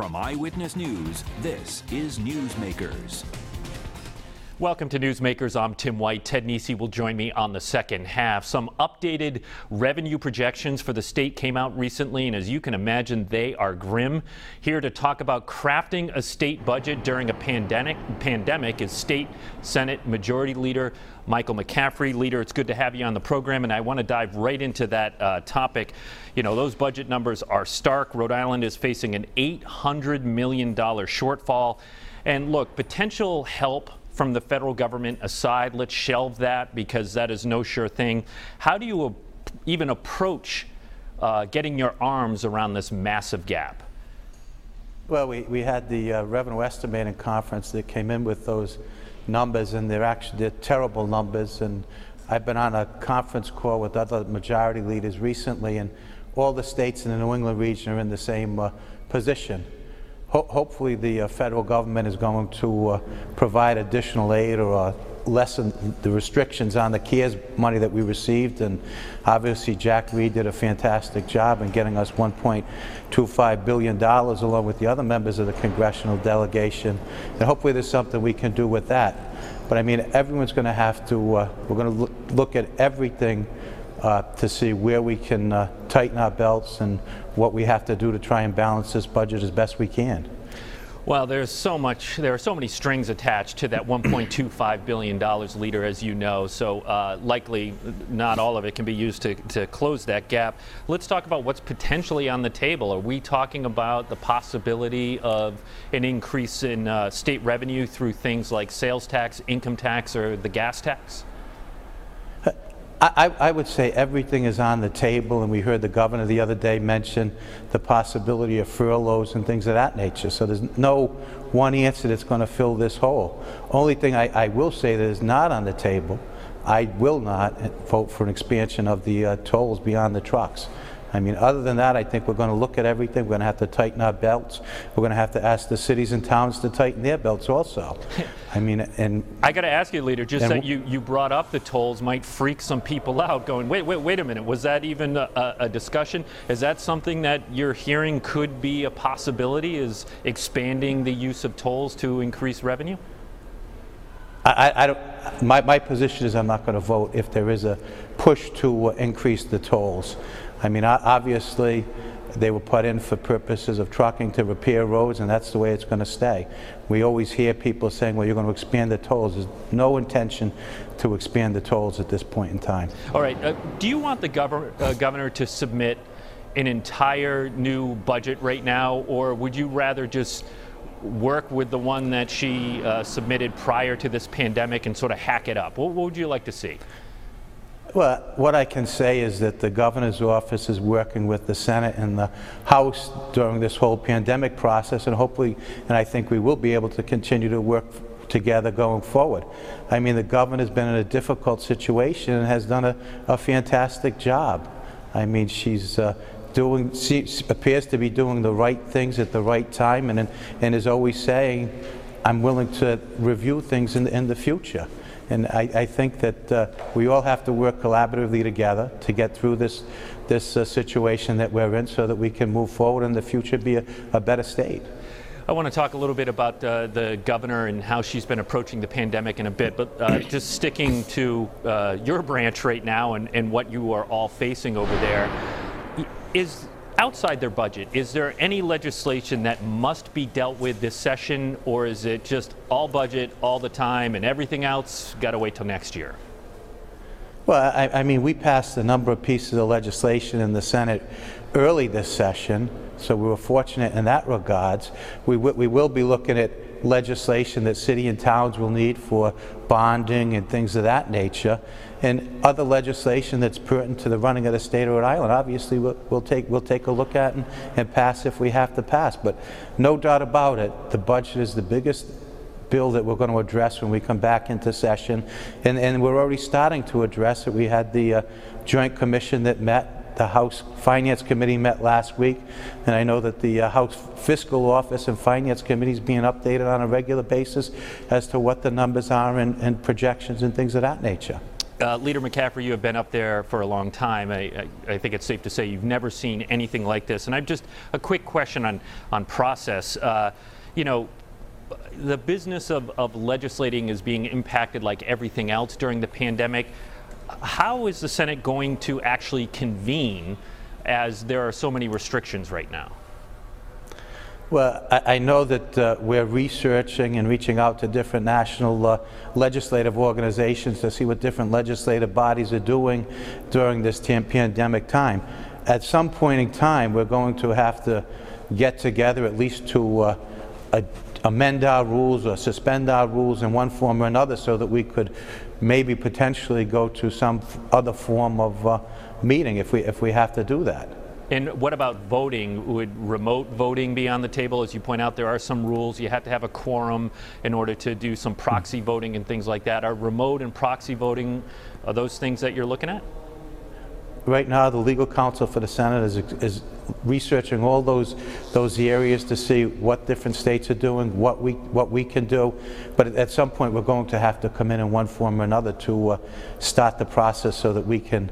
From Eyewitness News, this is Newsmakers. Welcome to Newsmakers. I'm Tim White. Ted Nesi will join me on the second half. Some updated revenue projections for the state came out recently, and as you can imagine, they are grim. Here to talk about crafting a state budget during a pandemic, pandemic is State Senate Majority Leader Michael McCaffrey. Leader, it's good to have you on the program, and I want to dive right into that uh, topic. You know, those budget numbers are stark. Rhode Island is facing an $800 million shortfall. And look, potential help from the federal government aside. Let's shelve that because that is no sure thing. How do you even approach uh, getting your arms around this massive gap? Well, we, we had the uh, revenue estimating conference that came in with those numbers, and they're actually they're terrible numbers. And I've been on a conference call with other majority leaders recently, and all the states in the New England region are in the same uh, position ho hopefully the uh, federal government is going to uh, provide additional aid or uh, lessen the restrictions on the CARES money that we received. And obviously, Jack Reed did a fantastic job in getting us $1.25 billion along with the other members of the congressional delegation. And hopefully, there's something we can do with that. But I mean, everyone's going to have to, uh, we're going to look, look at everything uh, to see where we can uh, tighten our belts and what we have to do to try and balance this budget as best we can. Well, there's so much, there are so many strings attached to that $1.25 billion leader, as you know, so uh, likely not all of it can be used to, to close that gap. Let's talk about what's potentially on the table. Are we talking about the possibility of an increase in uh, state revenue through things like sales tax, income tax, or the gas tax? I, I, would say everything is on the table, and we heard the governor the other day mention the possibility of furloughs and things of that nature. So there's no one answer that's going to fill this hole. Only thing I, I, will say that is not on the table, I will not vote for an expansion of the uh, tolls beyond the trucks. I mean, other than that, I think we're going to look at everything. We're going to have to tighten our belts. We're going to have to ask the cities and towns to tighten their belts also. I mean, and I got to ask you, leader, just that you, you brought up the tolls might freak some people out. Going, wait, wait, wait a minute. Was that even a, a discussion? Is that something that you're hearing could be a possibility? Is expanding the use of tolls to increase revenue? I, I, don't, my, my position is I'm not going to vote if there is a push to increase the tolls. I mean, obviously, they were put in for purposes of trucking to repair roads, and that's the way it's going to stay. We always hear people saying, well, you're going to expand the tolls. There's no intention to expand the tolls at this point in time. All right. Uh, do you want the governor, uh, governor to submit an entire new budget right now, or would you rather just work with the one that she uh, submitted prior to this pandemic and sort of hack it up? What, what would you like to see? Well, what I can say is that the governor's office is working with the Senate and the House during this whole pandemic process, and hopefully, and I think we will be able to continue to work together going forward. I mean, the governor's been in a difficult situation and has done a, a fantastic job. I mean, she's uh, doing, she appears to be doing the right things at the right time, and, and is always saying, I'm willing to review things in, in the future. And I, I think that uh, we all have to work collaboratively together to get through this, this uh, situation that we're in so that we can move forward in the future be a, a better state. I want to talk a little bit about uh, the governor and how she's been approaching the pandemic in a bit, but uh, just sticking to uh, your branch right now and, and what you are all facing over there, is outside their budget, is there any legislation that must be dealt with this session, or is it just all budget all the time and everything else got to wait till next year? Well, I, I, mean, we passed a number of pieces of legislation in the Senate early this session, so we were fortunate in that regards. We, we will be looking at legislation that city and towns will need for bonding and things of that nature, and other legislation that's pertinent to the running of the state of Rhode Island. Obviously, we'll, we'll take we'll take a look at and, and pass if we have to pass. But no doubt about it, the budget is the biggest bill that we're going to address when we come back into session, and and we're already starting to address it. We had the uh, joint commission that met the House Finance Committee met last week, and I know that the uh, House Fiscal Office and Finance Committee is being updated on a regular basis as to what the numbers are and, and projections and things of that nature. Uh, Leader McCaffrey, you have been up there for a long time. I, I, I, think it's safe to say you've never seen anything like this. And I've just a quick question on on process. Uh, you know, the business of, of legislating is being impacted like everything else during the pandemic. How is the Senate going to actually convene as there are so many restrictions right now? Well, I, I know that uh, we're researching and reaching out to different national uh, legislative organizations to see what different legislative bodies are doing during this pandemic time. At some point in time, we're going to have to get together at least to uh, amend our rules or suspend our rules in one form or another so that we could maybe potentially go to some other form of uh, meeting if we, if we have to do that. And what about voting? Would remote voting be on the table? As you point out, there are some rules. You have to have a quorum in order to do some proxy voting and things like that. Are remote and proxy voting, are those things that you're looking at? Right now, the legal counsel for the Senate is, is researching all those those areas to see what different states are doing, what we what we can do. But at some point, we're going to have to come in in one form or another to uh, start the process so that we can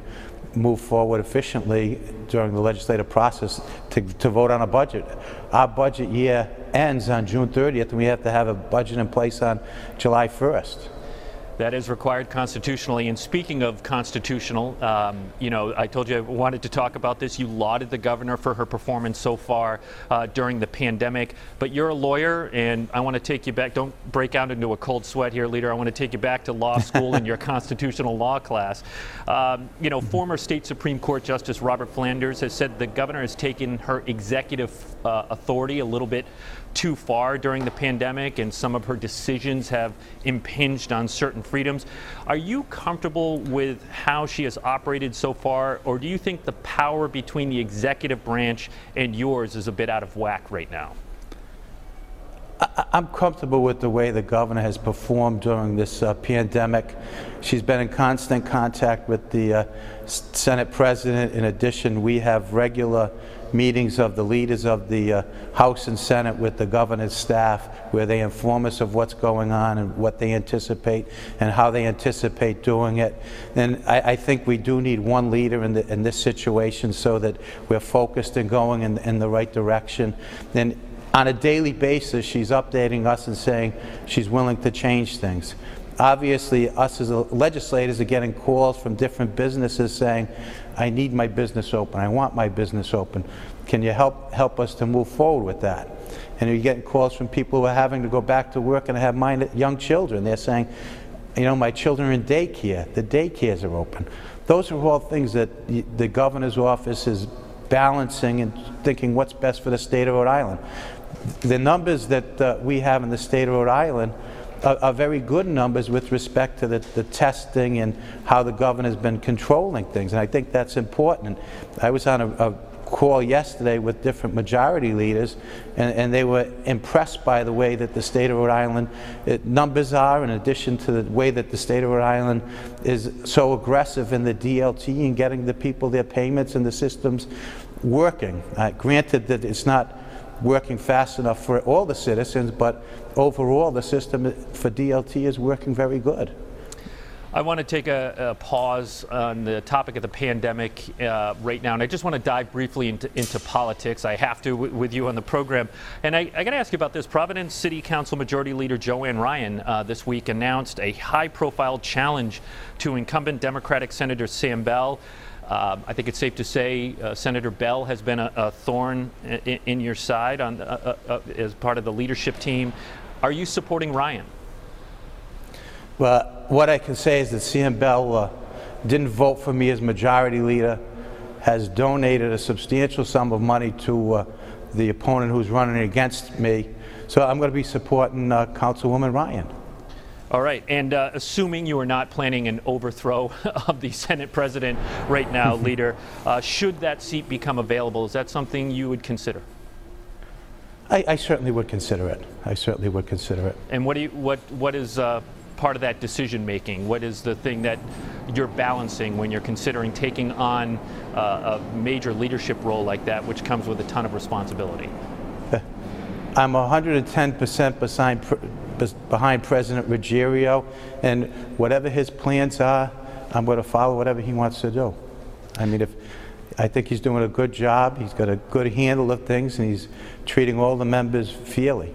move forward efficiently during the legislative process to, to vote on a budget. Our budget year ends on June 30th, and we have to have a budget in place on July 1st. That is required constitutionally. And speaking of constitutional, um, you know, I told you I wanted to talk about this. You lauded the governor for her performance so far uh, during the pandemic. But you're a lawyer, and I want to take you back. Don't break out into a cold sweat here, leader. I want to take you back to law school and your constitutional law class. Um, you know, former state Supreme Court Justice Robert Flanders has said the governor has taken her executive uh, authority a little bit too far during the pandemic and some of her decisions have impinged on certain freedoms. Are you comfortable with how she has operated so far, or do you think the power between the executive branch and yours is a bit out of whack right now? I'm comfortable with the way the governor has performed during this uh, pandemic. She's been in constant contact with the uh, Senate president. In addition, we have regular meetings of the leaders of the uh, House and Senate with the governor's staff where they inform us of what's going on and what they anticipate and how they anticipate doing it. And I, I think we do need one leader in, the, in, this situation so that we're focused and going in, in the right direction. And on a daily basis, she's updating us and saying she's willing to change things. Obviously, us as legislators are getting calls from different businesses saying, I need my business open. I want my business open. Can you help, help us to move forward with that? And you're getting calls from people who are having to go back to work and have mind, young children. They're saying, you know, my children are in daycare. The daycares are open. Those are all things that the governor's office is balancing and thinking what's best for the state of Rhode Island. The numbers that uh, we have in the state of Rhode Island are, are very good numbers with respect to the, the testing and how the governor's been controlling things. And I think that's important. I was on a, a call yesterday with different majority leaders, and, and, they were impressed by the way that the state of Rhode Island it, numbers are, in addition to the way that the state of Rhode Island is so aggressive in the DLT and getting the people their payments and the systems working. Uh, granted that it's not working fast enough for all the citizens, but overall the system for DLT is working very good. I want to take a, a, pause on the topic of the pandemic uh, right now, and I just want to dive briefly into, into politics. I have to with you on the program. And I, I got to ask you about this. Providence City Council Majority Leader Jo-Ann Ryan uh, this week announced a high profile challenge to incumbent Democratic Senator Sam Bell. Um, I think it's safe to say uh, Senator Bell has been a, a thorn in, in, your side on, uh, uh, uh, as part of the leadership team. Are you supporting Ryan? Well, what I can say is that Sam Bell uh, didn't vote for me as majority leader, has donated a substantial sum of money to the opponent who's running against me. So I'm going to be supporting Councilwoman Ryan. All right, and uh, assuming you are not planning an overthrow of the Senate president right now, leader, uh, should that seat become available, is that something you would consider? I, I, certainly would consider it. I certainly would consider it. And what do you, what what is uh, part of that decision making? What is the thing that you're balancing when you're considering taking on uh, a major leadership role like that, which comes with a ton of responsibility? I'm 110% behind behind President Ruggerio, and whatever his plans are, I'm going to follow whatever he wants to do. I mean, if, I think he's doing a good job, he's got a good handle of things, and he's treating all the members fairly.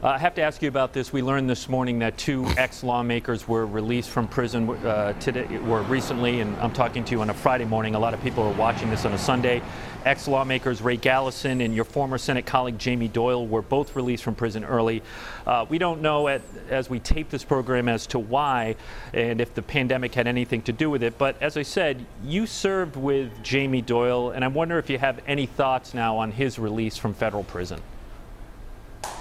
Uh, I have to ask you about this. We learned this morning that two ex-lawmakers were released from prison uh, today, were recently, and I'm talking to you on a Friday morning. A lot of people are watching this on a Sunday. Ex-lawmakers Ray Gallison and your former Senate colleague Jamie Doyle were both released from prison early. Uh, we don't know at, as we tape this program as to why and if the pandemic had anything to do with it. But as I said, you served with Jamie Doyle, and I wonder if you have any thoughts now on his release from federal prison.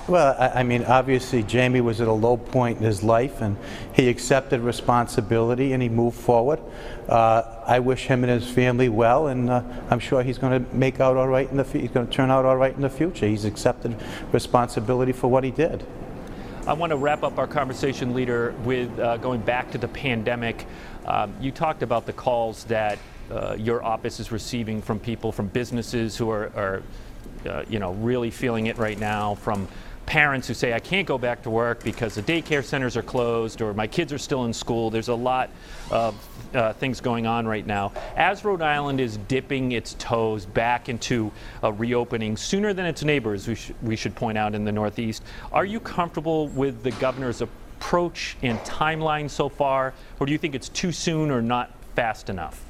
Well, I, I, mean, obviously, Jamie was at a low point in his life, and he accepted responsibility and he moved forward. Uh, I wish him and his family well, and uh, I'm sure he's going to make out all right in the. He's going to turn out all right in the future. He's accepted responsibility for what he did. I want to wrap up our conversation, leader, with uh, going back to the pandemic. Um, you talked about the calls that uh, your office is receiving from people, from businesses who are, are uh, you know, really feeling it right now from parents who say, I can't go back to work because the daycare centers are closed or my kids are still in school. There's a lot of uh, things going on right now. As Rhode Island is dipping its toes back into reopening sooner than its neighbors, we, sh- we should point out in the Northeast, are you comfortable with the governor's approach and timeline so far, or do you think it's too soon or not fast enough?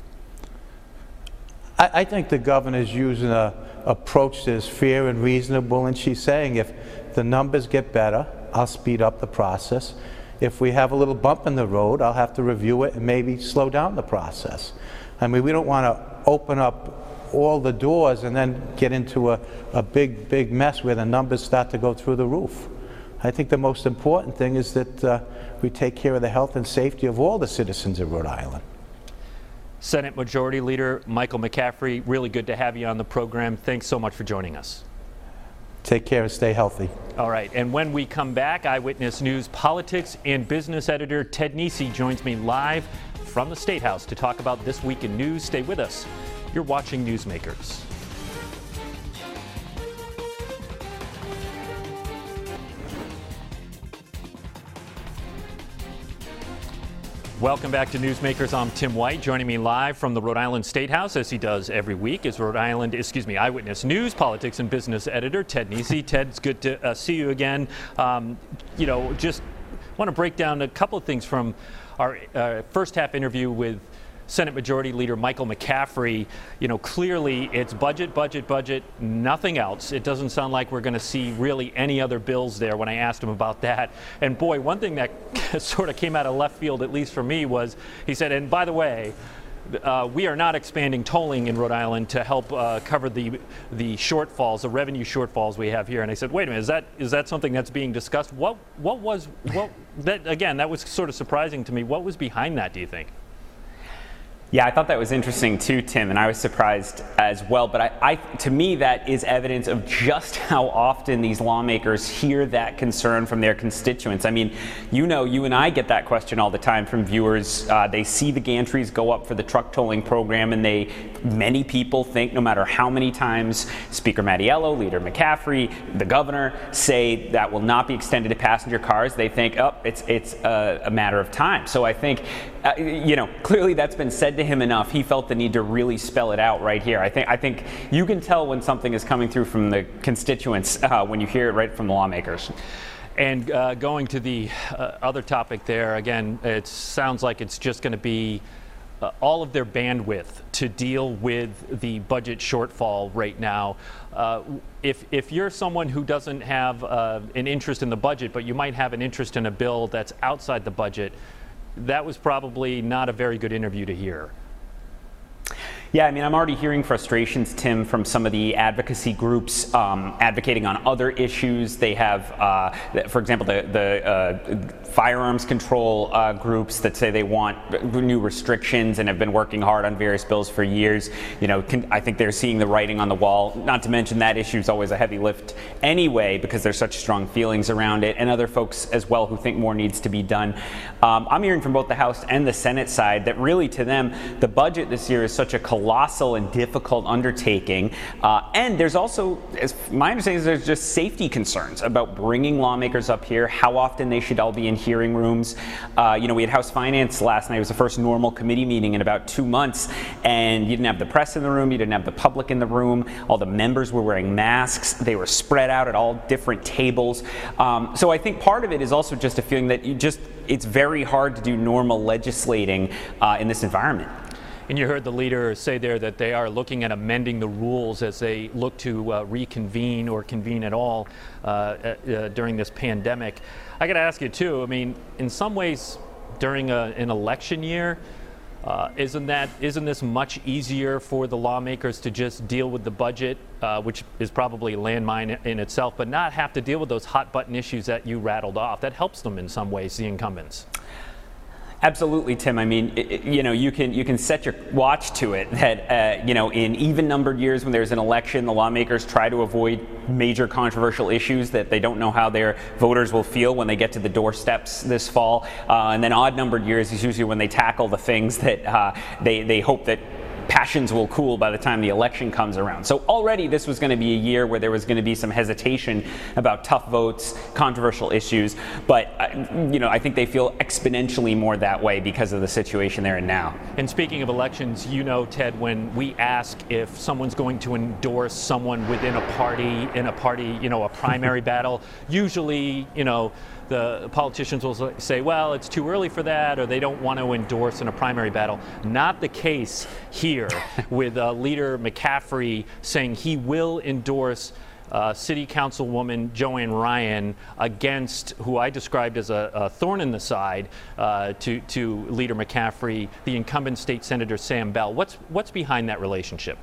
I, I think the governor's using a approach that is fair and reasonable, and she's saying if the numbers get better, I'll speed up the process. If we have a little bump in the road, I'll have to review it and maybe slow down the process. I mean, we don't want to open up all the doors and then get into a, a big, big mess where the numbers start to go through the roof. I think the most important thing is that uh, we take care of the health and safety of all the citizens of Rhode Island. Senate Majority Leader Michael McCaffrey, really good to have you on the program. Thanks so much for joining us. Take care and stay healthy. All right, and when we come back, Eyewitness News politics and business editor Ted Nesi joins me live from the State House to talk about this week in news. Stay with us. You're watching Newsmakers. Welcome back to Newsmakers. I'm Tim White. Joining me live from the Rhode Island State House, as he does every week, is Rhode Island, excuse me, Eyewitness News, politics and business editor Ted Nesi. Ted, it's good to uh, see you again. Um, you know, just want to break down a couple of things from our uh, first half interview with Senate Majority Leader Michael McCaffrey, you know, clearly it's budget, budget, budget, nothing else. It doesn't sound like we're going to see really any other bills there when I asked him about that. And boy, one thing that sort of came out of left field, at least for me, was he said, and by the way, uh, we are not expanding tolling in Rhode Island to help uh, cover the the shortfalls, the revenue shortfalls we have here. And I said, wait a minute, is that is that something that's being discussed? What what was what that again? That was sort of surprising to me. What was behind that? Do you think? Yeah, I thought that was interesting too, Tim, and I was surprised as well. But I, I, to me, that is evidence of just how often these lawmakers hear that concern from their constituents. I mean, you know, you and I get that question all the time from viewers. Uh, they see the gantries go up for the truck tolling program, and they, many people think, no matter how many times Speaker Mattiello, Leader McCaffrey, the governor say that will not be extended to passenger cars, they think, oh, it's it's a, a matter of time. So I think, uh, you know, clearly that's been said to him enough, he felt the need to really spell it out right here. I think I think you can tell when something is coming through from the constituents uh, when you hear it right from the lawmakers. And uh, going to the uh, other topic there, again, it sounds like it's just going to be uh, all of their bandwidth to deal with the budget shortfall right now. Uh, if, if you're someone who doesn't have uh, an interest in the budget, but you might have an interest in a bill that's outside the budget, that was probably not a very good interview to hear. Yeah, I mean, I'm already hearing frustrations, Tim, from some of the advocacy groups um, advocating on other issues. They have, uh, for example, the, the uh, firearms control uh, groups that say they want new restrictions and have been working hard on various bills for years. You know, can, I think they're seeing the writing on the wall. Not to mention that issue is always a heavy lift anyway because there's such strong feelings around it, and other folks as well who think more needs to be done. Um, I'm hearing from both the House and the Senate side that really, to them, the budget this year is such a collapse colossal and difficult undertaking. Uh, and there's also, as my understanding is, there's just safety concerns about bringing lawmakers up here, how often they should all be in hearing rooms. Uh, you know, we had House Finance last night. It was the first normal committee meeting in about two months, and you didn't have the press in the room, you didn't have the public in the room. All the members were wearing masks. They were spread out at all different tables. Um, so I think part of it is also just a feeling that you just it's very hard to do normal legislating uh, in this environment. And you heard the leader say there that they are looking at amending the rules as they look to uh, reconvene or convene at all uh, uh, during this pandemic. I got to ask you too. I mean, in some ways, during a, an election year, uh, isn't that isn't this much easier for the lawmakers to just deal with the budget, uh, which is probably a landmine in itself, but not have to deal with those hot button issues that you rattled off? That helps them in some ways, the incumbents. Absolutely, Tim. I mean, it, you know, you can you can set your watch to it that uh, you know in even numbered years when there's an election, the lawmakers try to avoid major controversial issues that they don't know how their voters will feel when they get to the doorsteps this fall. Uh, and then odd numbered years is usually when they tackle the things that uh, they they hope that passions will cool by the time the election comes around. So already this was going to be a year where there was going to be some hesitation about tough votes, controversial issues, but uh, you know, I think they feel exponentially more that way because of the situation they're in now. And speaking of elections, you know, Ted, when we ask if someone's going to endorse someone within a party in a party, you know, a primary battle, usually, you know, the politicians will say, well, it's too early for that, or they don't want to endorse in a primary battle. Not the case here with uh, leader McCaffrey saying he will endorse uh, City Councilwoman Jo-Ann Ryan against who I described as a, a thorn in the side uh, to, to Leader McCaffrey, the incumbent state senator Sam Bell. What's, what's behind that relationship?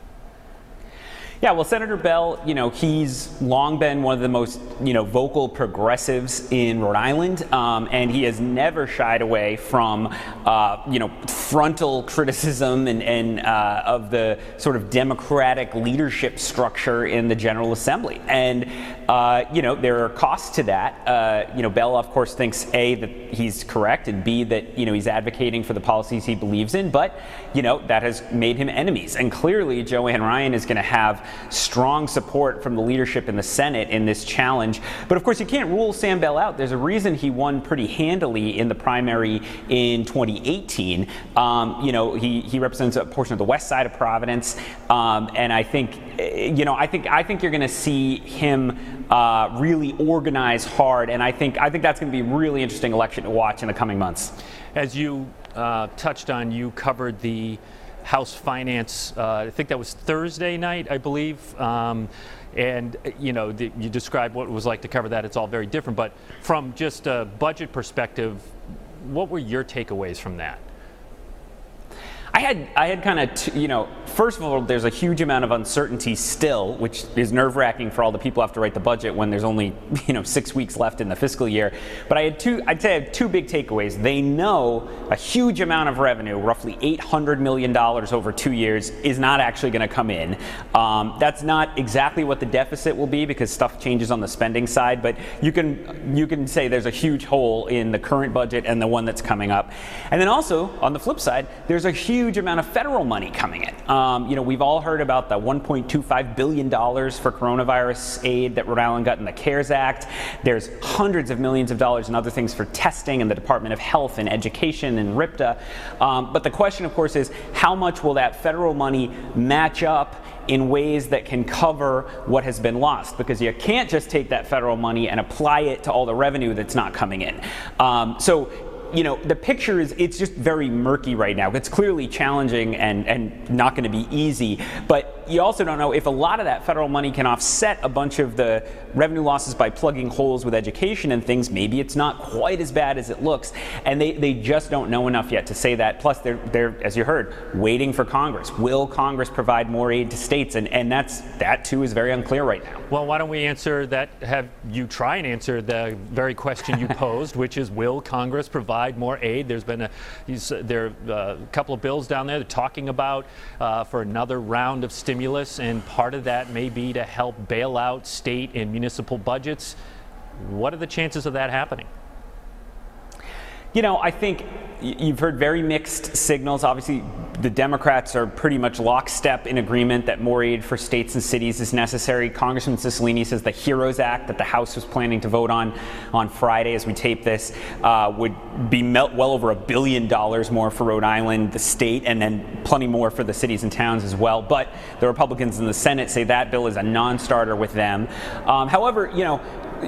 Yeah, well, Senator Bell, you know, he's long been one of the most, you know, vocal progressives in Rhode Island, um, and he has never shied away from, uh, you know, frontal criticism and, and uh, of the sort of democratic leadership structure in the General Assembly. And, uh, you know, there are costs to that. Uh, you know, Bell, of course, thinks A, that he's correct, and B, that, you know, he's advocating for the policies he believes in, but, you know, that has made him enemies. And clearly, Jo Ann Ryan is going to have strong support from the leadership in the Senate in this challenge. But of course, you can't rule Sam Bell out. There's a reason he won pretty handily in the primary in 2018. Um, you know, he, he represents a portion of the west side of Providence, um, and I think, you know, I think I think you're going to see him uh, really organize hard, and I think I think that's going to be a really interesting election to watch in the coming months. As you uh, touched on, you covered the House Finance. Uh, I think that was Thursday night, I believe. Um, and you know, the, you described what it was like to cover that. It's all very different. But from just a budget perspective, what were your takeaways from that? I had I had kind of you know first of all there's a huge amount of uncertainty still, which is nerve wracking for all the people who have to write the budget when there's only you know six weeks left in the fiscal year. But I had two I'd say I had two big takeaways. They know a huge amount of revenue, roughly 800 million dollars over two years, is not actually going to come in. Um, that's not exactly what the deficit will be because stuff changes on the spending side. But you can you can say there's a huge hole in the current budget and the one that's coming up. And then also on the flip side, there's a huge huge amount of federal money coming in. Um, you know, we've all heard about the 1.25 billion dollars for coronavirus aid that Rhode Island got in the CARES Act. There's hundreds of millions of dollars and other things for testing in the Department of Health and Education and RIPTA. Um, but the question, of course, is how much will that federal money match up in ways that can cover what has been lost because you can't just take that federal money and apply it to all the revenue that's not coming in. Um, so you know, the picture is, it's just very murky right now. It's clearly challenging and, and not going to be easy. But you also don't know if a lot of that federal money can offset a bunch of the revenue losses by plugging holes with education and things. Maybe it's not quite as bad as it looks. And they, they just don't know enough yet to say that. Plus, they're, they're, as you heard, waiting for Congress. Will Congress provide more aid to states? And, and that's, that too is very unclear right now. Well, why don't we answer that? Have you try and answer the very question you posed, which is Will Congress provide more aid? There's been a, there uh, a couple of bills down there talking about uh, for another round of stimulus, and part of that may be to help bail out state and municipal budgets. What are the chances of that happening? You know, I think you've heard very mixed signals. Obviously, the Democrats are pretty much lockstep in agreement that more aid for states and cities is necessary. Congressman Cicilline says the HEROES Act that the House was planning to vote on on Friday as we tape this uh, would be well over a billion dollars more for Rhode Island, the state, and then plenty more for the cities and towns as well. But the Republicans in the Senate say that bill is a non starter with them. Um, however, you know,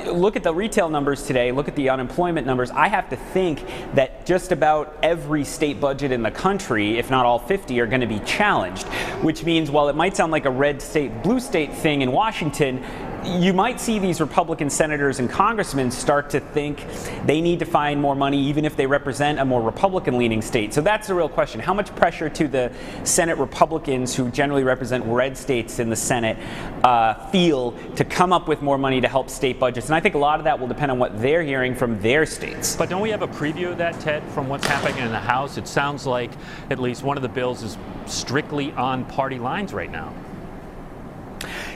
look at the retail numbers today, look at the unemployment numbers, I have to think that just about every state budget in the country, if not all 50, are going to be challenged. Which means while it might sound like a red state, blue state thing in Washington, you might see these Republican senators and congressmen start to think they need to find more money, even if they represent a more Republican leaning state. So that's the real question. How much pressure to the Senate Republicans, who generally represent red states in the Senate, uh, feel to come up with more money to help state budgets? And I think a lot of that will depend on what they're hearing from their states. But don't we have a preview of that, Ted, from what's happening in the House? It sounds like at least one of the bills is strictly on party lines right now.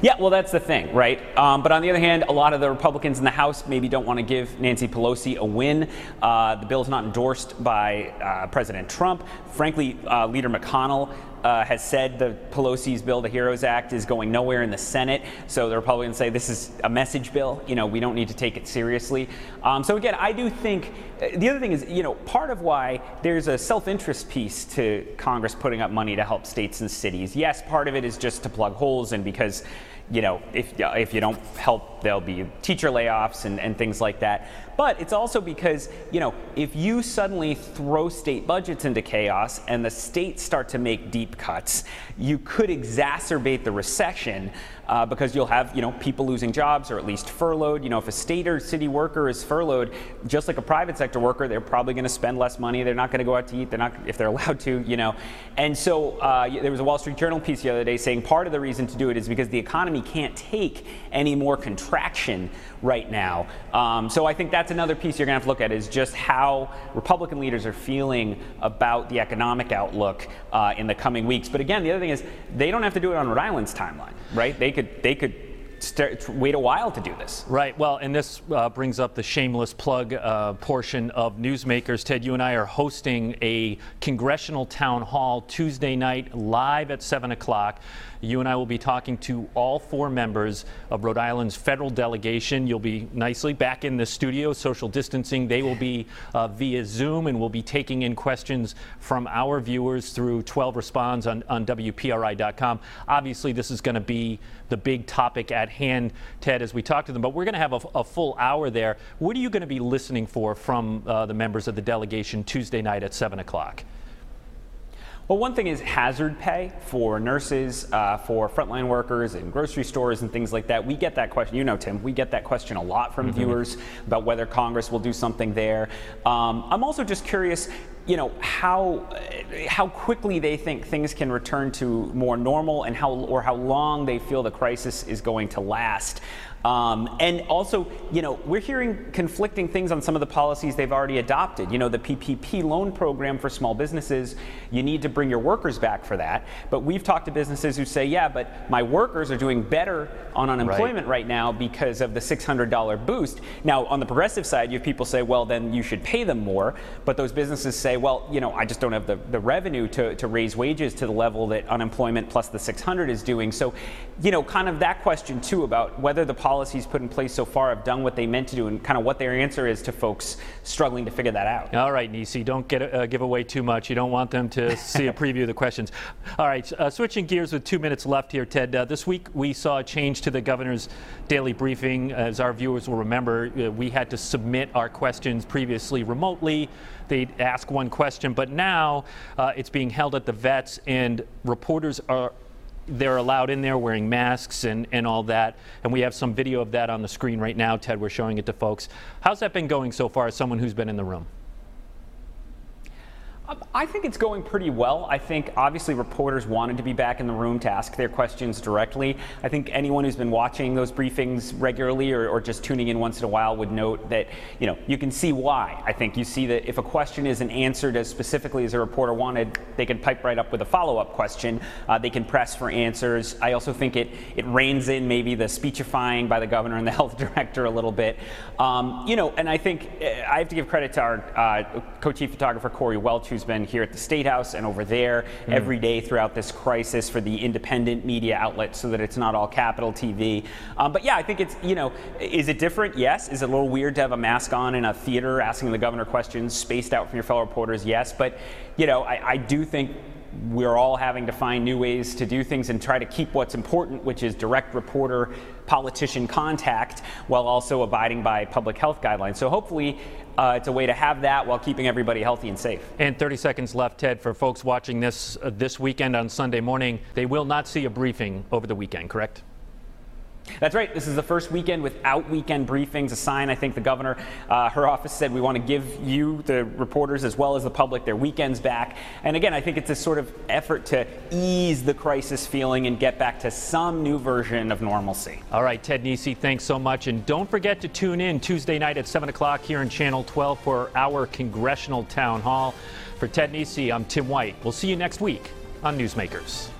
Yeah, well, that's the thing, right? Um, but on the other hand, a lot of the Republicans in the House maybe don't want to give Nancy Pelosi a win. Uh, the bill is not endorsed by uh, President Trump. Frankly, uh, Leader McConnell uh, has said the Pelosi's bill, the HEROES Act, is going nowhere in the Senate. So the Republicans say this is a message bill. You know, we don't need to take it seriously. Um, so again, I do think uh, the other thing is, you know, part of why there's a self-interest piece to Congress putting up money to help states and cities. Yes, part of it is just to plug holes and because you know, if, if you don't help, there'll be teacher layoffs and, and things like that. But it's also because, you know, if you suddenly throw state budgets into chaos and the states start to make deep cuts, you could exacerbate the recession uh, because you'll have you know people losing jobs or at least furloughed. You know, if a state or city worker is furloughed, just like a private sector worker, they're probably going to spend less money. They're not going to go out to eat. They're not if they're allowed to. You know, and so uh, there was a Wall Street Journal piece the other day saying part of the reason to do it is because the economy can't take any more contraction right now. Um, so I think that's another piece you're going to have to look at is just how Republican leaders are feeling about the economic outlook uh, in the coming weeks. But again, the other thing is they don't have to do it on Rhode Island's timeline, right? They could they could start, wait a while to do this. Right. Well, and this uh, brings up the shameless plug uh, portion of Newsmakers. Ted, you and I are hosting a congressional town hall Tuesday night live at 7 o'clock. You and I will be talking to all four members of Rhode Island's federal delegation. You'll be nicely back in the studio, social distancing. They will be uh, via Zoom, and we'll be taking in questions from our viewers through 12 Responds on, on WPRI.com. Obviously, this is going to be the big topic at hand, Ted, as we talk to them, but we're going to have a, a full hour there. What are you going to be listening for from uh, the members of the delegation Tuesday night at 7 o'clock? Well, one thing is hazard pay for nurses, uh, for frontline workers in grocery stores and things like that. We get that question. You know, Tim, we get that question a lot from mm-hmm. viewers about whether Congress will do something there. Um, I'm also just curious you know how how quickly they think things can return to more normal and how or how long they feel the crisis is going to last. Um, and also, you know, we're hearing conflicting things on some of the policies they've already adopted. You know, the PPP loan program for small businesses, you need to bring your workers back for that. But we've talked to businesses who say, yeah, but my workers are doing better on unemployment right, right now because of the $600 boost. Now, on the progressive side, you have people say, well, then you should pay them more. But those businesses say, well, you know, I just don't have the, the revenue to, to raise wages to the level that unemployment plus the 600 is doing. So, you know, kind of that question too about whether the policies put in place so far have done what they meant to do and kind of what their answer is to folks struggling to figure that out. All right, Nesi, don't get, uh, give away too much. You don't want them to see a preview of the questions. All right, uh, switching gears with two minutes left here, Ted. Uh, this week we saw a change to the governor's daily briefing. As our viewers will remember, uh, we had to submit our questions previously remotely. They'd ask one question, but now uh, it's being held at the vets, and reporters are they're allowed in there wearing masks and, and all that. And we have some video of that on the screen right now, Ted. We're showing it to folks. How's that been going so far as someone who's been in the room? I think it's going pretty well. I think obviously reporters wanted to be back in the room to ask their questions directly. I think anyone who's been watching those briefings regularly or, or, just tuning in once in a while would note that, you know, you can see why. I think you see that if a question isn't answered as specifically as a reporter wanted, they can pipe right up with a follow-up question. Uh, they can press for answers. I also think it, it reins in maybe the speechifying by the governor and the health director a little bit. Um, you know, and I think eh, I have to give credit to our uh, co-chief photographer, Corey Welch, who's been here at the State House and over there mm. every day throughout this crisis for the independent media outlets so that it's not all Capitol TV. Um, but yeah, I think it's, you know, is it different? Yes. Is it a little weird to have a mask on in a theater asking the governor questions spaced out from your fellow reporters? Yes. But, you know, I, I do think we're all having to find new ways to do things and try to keep what's important, which is direct reporter politician contact, while also abiding by public health guidelines. So hopefully, uh, it's a way to have that while keeping everybody healthy and safe. And 30 seconds left, Ted, for folks watching this uh, this weekend on Sunday morning. They will not see a briefing over the weekend, correct? That's right. This is the first weekend without weekend briefings. A sign, I think the governor, uh, her office said we want to give you, the reporters, as well as the public, their weekends back. And again, I think it's a sort of effort to ease the crisis feeling and get back to some new version of normalcy. All right, Ted Nesi, thanks so much. And don't forget to tune in Tuesday night at 7 o'clock here in Channel 12 for our congressional town hall. For Ted Nesi, I'm Tim White. We'll see you next week on Newsmakers.